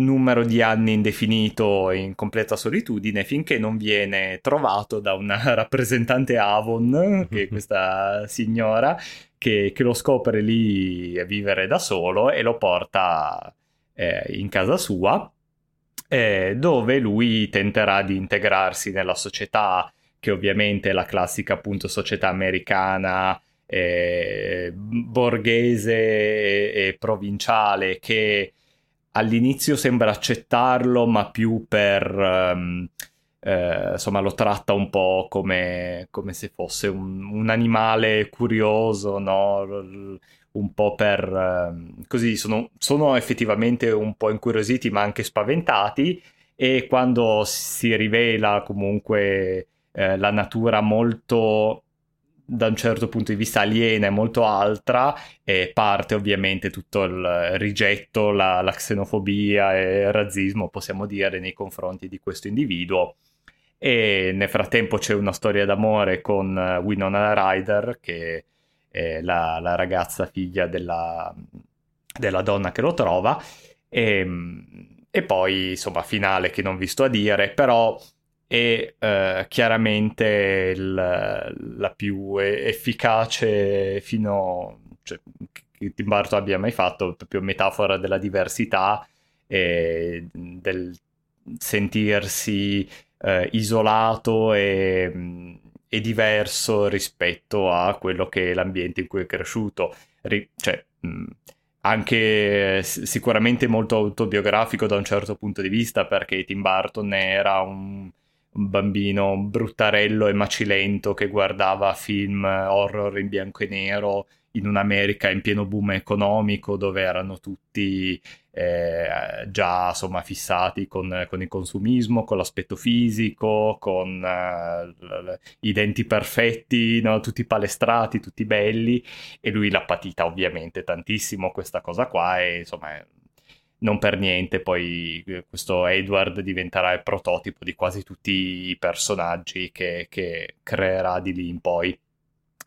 numero di anni indefinito in completa solitudine finché non viene trovato da una rappresentante Avon, che è questa signora, che, che lo scopre lì a vivere da solo e lo porta eh, in casa sua, eh, dove lui tenterà di integrarsi nella società, che ovviamente è la classica appunto società americana. Eh, borghese e, e provinciale che all'inizio sembra accettarlo, ma più per um, eh, insomma lo tratta un po' come, come se fosse un, un, animale curioso, no? un po' per eh, così sono, sono, effettivamente un po' incuriositi ma anche spaventati e quando si rivela comunque eh, la natura molto da un certo punto di vista aliena e molto altra e parte ovviamente tutto il rigetto, la, la xenofobia e il razzismo possiamo dire nei confronti di questo individuo. E nel frattempo c'è una storia d'amore con eh, Winona Ryder che è la, la ragazza figlia della, della, donna che lo trova. E, e, poi insomma finale che non vi sto a dire però e uh, chiaramente il, la più efficace fino cioè, che Tim Burton abbia mai fatto, proprio metafora della diversità e del sentirsi uh, isolato e, e, diverso rispetto a quello che è l'ambiente in cui è cresciuto. Ri- cioè, mh, anche sicuramente molto autobiografico da un certo punto di vista perché Tim Burton era un un bambino bruttarello e macilento che guardava film horror in bianco e nero in un'America in pieno boom economico dove erano tutti eh, già insomma fissati con, con, il consumismo, con l'aspetto fisico, con uh, i denti perfetti, no? tutti palestrati, tutti belli e lui l'ha patita ovviamente tantissimo questa cosa qua e insomma non per niente poi eh, questo Edward diventerà il prototipo di quasi tutti i personaggi che, che creerà di lì in poi.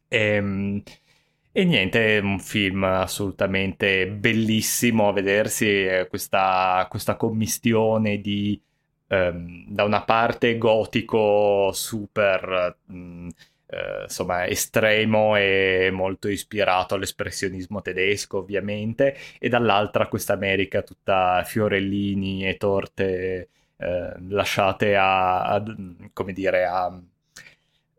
E, ehm, e, niente, è un film assolutamente bellissimo a vedersi, questa, questa commistione di um, da una parte gotico super... Um, eh, insomma estremo e molto ispirato all'espressionismo tedesco ovviamente e dall'altra questa America tutta fiorellini e torte eh, lasciate a, a, come dire a,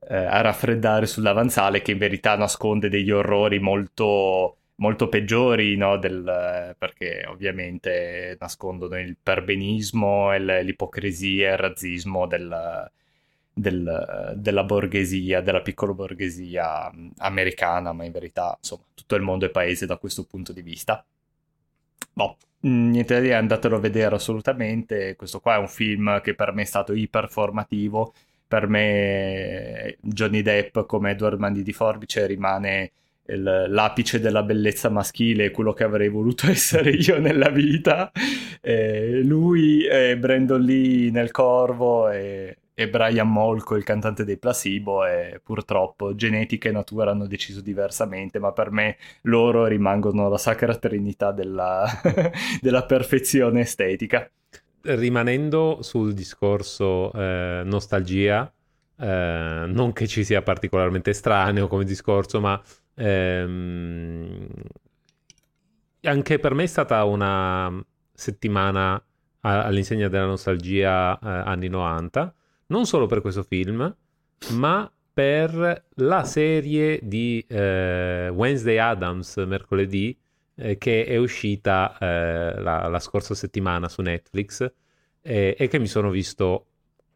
eh, a raffreddare sull'avanzale che in verità nasconde degli orrori molto molto peggiori, no? Del, perché ovviamente nascondono il perbenismo, l'ipocrisia e il razzismo del, del, della borghesia, della piccola borghesia americana, ma in verità, insomma, tutto il mondo è paese da questo punto di vista. Boh, niente da dire, andatelo a vedere assolutamente. Questo qua è un film che per me è stato iperformativo. Per me Johnny Depp come Edward Mandi di Forbice rimane il, l'apice della bellezza maschile, quello che avrei voluto essere io nella vita. Eh, lui e Brandon Lee nel Corvo e e Brian Molko, il cantante dei Placebo, e purtroppo genetica e natura hanno deciso diversamente, ma per me loro rimangono la sacra trinità della, della perfezione estetica. Rimanendo sul discorso eh, nostalgia, eh, non che ci sia particolarmente estraneo come discorso, ma ehm, anche per me è stata una settimana all'insegna della nostalgia eh, anni 90 non solo per questo film, ma per la serie di eh, Wednesday Adams mercoledì eh, che è uscita eh, la, la, scorsa settimana su Netflix e che mi sono visto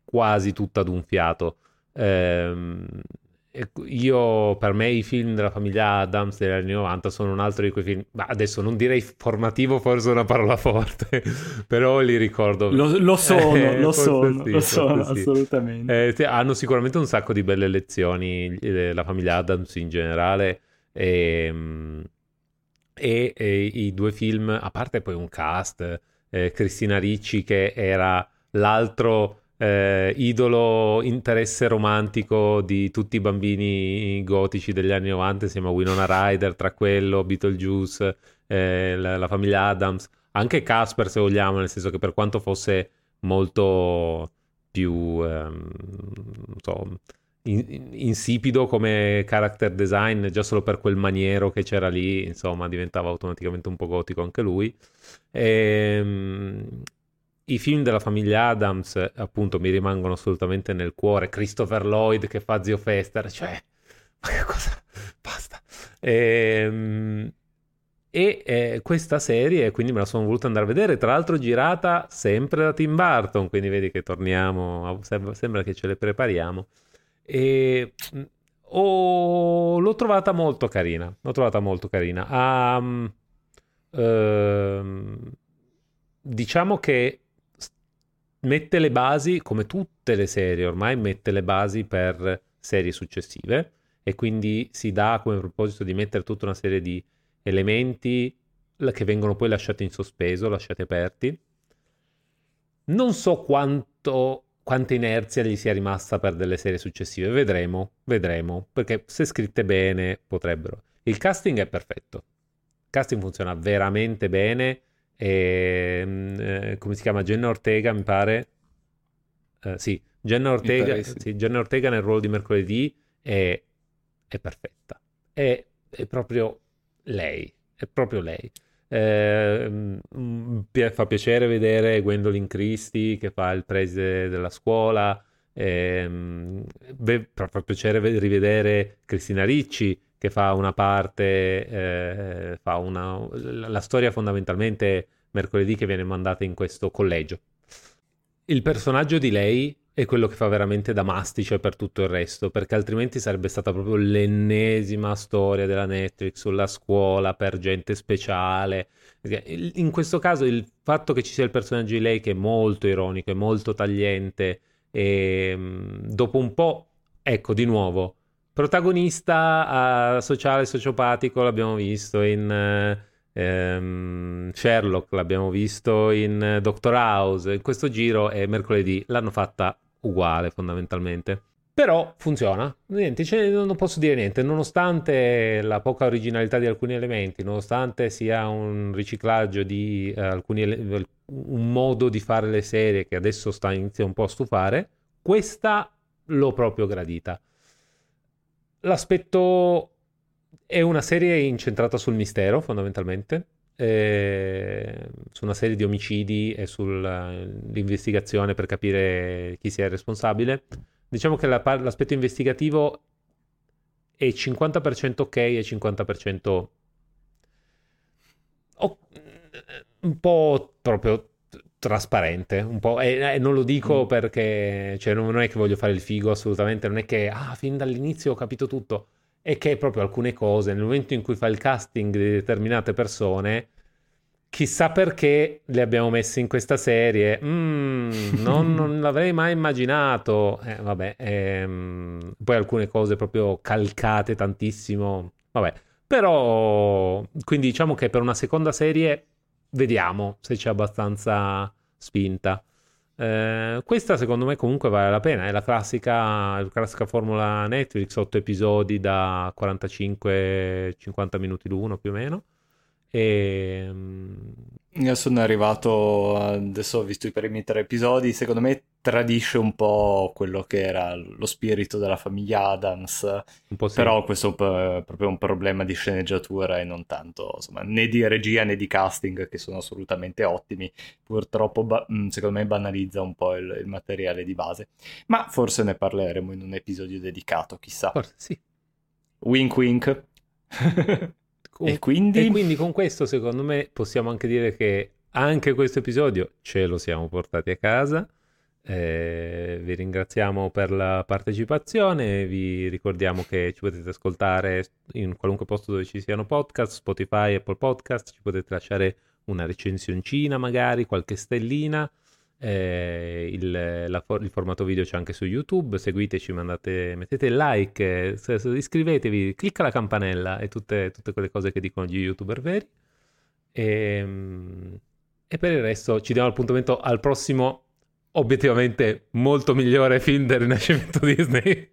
quasi tutta ad un fiato. Io per me i film della famiglia Adams degli anni 90 sono un altro di quei film ma adesso non direi formativo forse è una parola forte però li ricordo lo, lo sono eh, lo sono, sì, lo sono sì. assolutamente eh, hanno sicuramente un sacco di belle lezioni eh, la famiglia Adams in generale ehm, e, e, i due film a parte poi un cast eh, Cristina Ricci che era l'altro eh, idolo, interesse romantico di tutti i bambini gotici degli anni 90 insieme a Winona Ryder, tra quello, Beetlejuice, eh, la, la, famiglia Adams, anche Casper se vogliamo, nel senso che per quanto fosse molto più, ehm, so, in, insipido come character design, già solo per quel maniero che c'era lì, insomma, diventava automaticamente un po' gotico anche lui. E, ehm, i film della famiglia Adams, appunto, mi rimangono assolutamente nel cuore. Christopher Lloyd che fa Zio Fester, cioè, ma che cosa? Basta. Ehm, e, e eh, questa serie, quindi me la sono voluta andare a vedere, tra l'altro girata sempre da Tim Burton, quindi vedi che torniamo, sembra, sembra che ce le prepariamo. E oh, l'ho trovata molto carina, l'ho trovata molto carina. Um, uh, diciamo che mette le basi, come tutte le serie ormai, mette le basi per serie successive e quindi si dà come proposito di mettere tutta una serie di elementi che vengono poi lasciati in sospeso, lasciati aperti. Non so quanto, quanta inerzia gli sia rimasta per delle serie successive, vedremo, vedremo, perché se scritte bene potrebbero. Il casting è perfetto, il casting funziona veramente bene e, ehm, eh, come si chiama Jenna Ortega mi pare uh, sì, Jenna Ortega, sì, Jenna Ortega nel ruolo di mercoledì è, è perfetta. È, è, proprio lei, è proprio lei. Eh, fa piacere vedere Gwendolyn Christie che fa il preside della scuola. Eh, fa piacere rivedere Cristina Ricci che fa una parte, eh, fa una, la storia fondamentalmente mercoledì che viene mandata in questo collegio. Il personaggio di lei è quello che fa veramente da mastice per tutto il resto, perché altrimenti sarebbe stata proprio l'ennesima storia della Netflix sulla scuola per gente speciale. In questo caso il fatto che ci sia il personaggio di lei che è molto ironico, è molto tagliente, e mm, dopo un po', ecco, di nuovo, protagonista uh, sociale sociopatico l'abbiamo visto in... Uh, ehm, Sherlock l'abbiamo visto in eh, Doctor House, in questo giro è mercoledì, l'hanno fatta uguale fondamentalmente. Però funziona, niente, cioè, non posso dire niente, nonostante la poca originalità di alcuni elementi, nonostante sia un riciclaggio di uh, alcuni ele- un modo di fare le serie che adesso sta iniziando un po' a stufare, questa l'ho proprio gradita. L'aspetto è una serie incentrata sul mistero, fondamentalmente, eh, su una serie di omicidi e sull'investigazione per capire chi sia il responsabile. Diciamo che la, l'aspetto investigativo è 50% ok e 50% oh, un po' proprio trasparente, un po', e, e non lo dico mm. perché cioè, non è che voglio fare il figo assolutamente, non è che ah, fin dall'inizio ho capito tutto è che proprio alcune cose, nel momento in cui fa il casting di determinate persone, chissà perché le abbiamo messe in questa serie, mm, non, non, l'avrei mai immaginato. Eh, vabbè, ehm, poi alcune cose proprio calcate tantissimo, vabbè. Però, quindi diciamo che per una seconda serie vediamo se c'è abbastanza spinta. Eh, questa secondo me comunque vale la pena, è la classica, la classica formula Netflix, 8 episodi da 45-50 minuti l'uno più o meno. E... Ehm, Io sono arrivato, adesso ho visto i primi tre episodi, secondo me tradisce un po' quello che era lo spirito della famiglia Adams, sì. però questo è proprio un problema di sceneggiatura e non tanto, insomma, né di regia né di casting che sono assolutamente ottimi, purtroppo ba- mm, secondo me banalizza un po' il, il materiale di base, ma forse ne parleremo in un episodio dedicato, chissà. Forse sì. Wink wink. e, quindi... e quindi con questo secondo me possiamo anche dire che anche questo episodio ce lo siamo portati a casa. Eh, vi ringraziamo per la partecipazione, vi ricordiamo che ci potete ascoltare in qualunque posto dove ci siano podcast, Spotify, Apple Podcast, ci potete lasciare una recensioncina magari, qualche stellina. Eh, il, la, il, formato video c'è anche su YouTube, seguiteci, mandate, mettete like, iscrivetevi, clicca la campanella e tutte, tutte, quelle cose che dicono gli youtuber veri. E, ehm, e per il resto ci diamo appuntamento al prossimo obiettivamente molto migliore film del rinascimento Disney.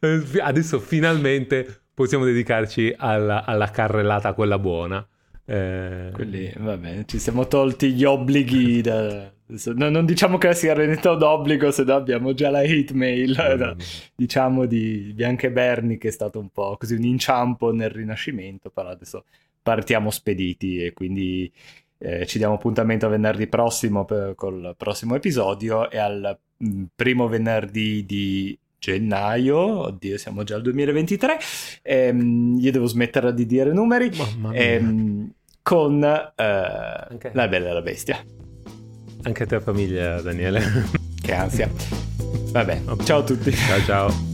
Adesso finalmente possiamo dedicarci alla, alla carrellata quella buona. Eh... Quelli, vabbè, ci siamo tolti gli obblighi da... Non diciamo che sia Renato d'obbligo, se no abbiamo già la hate mail, mm. da, diciamo di Bianca e Berni, che è stato un po' così un inciampo nel Rinascimento, però adesso partiamo spediti e quindi eh, ci diamo appuntamento a venerdì prossimo per, col prossimo episodio e al mm, primo venerdì di gennaio, oddio siamo già al 2023, ehm, io devo smettere di dire numeri, ehm, con eh, okay. La Bella e la Bestia. Anche a te famiglia Daniele. che ansia. Vabbè, ciao a tutti. Ciao ciao.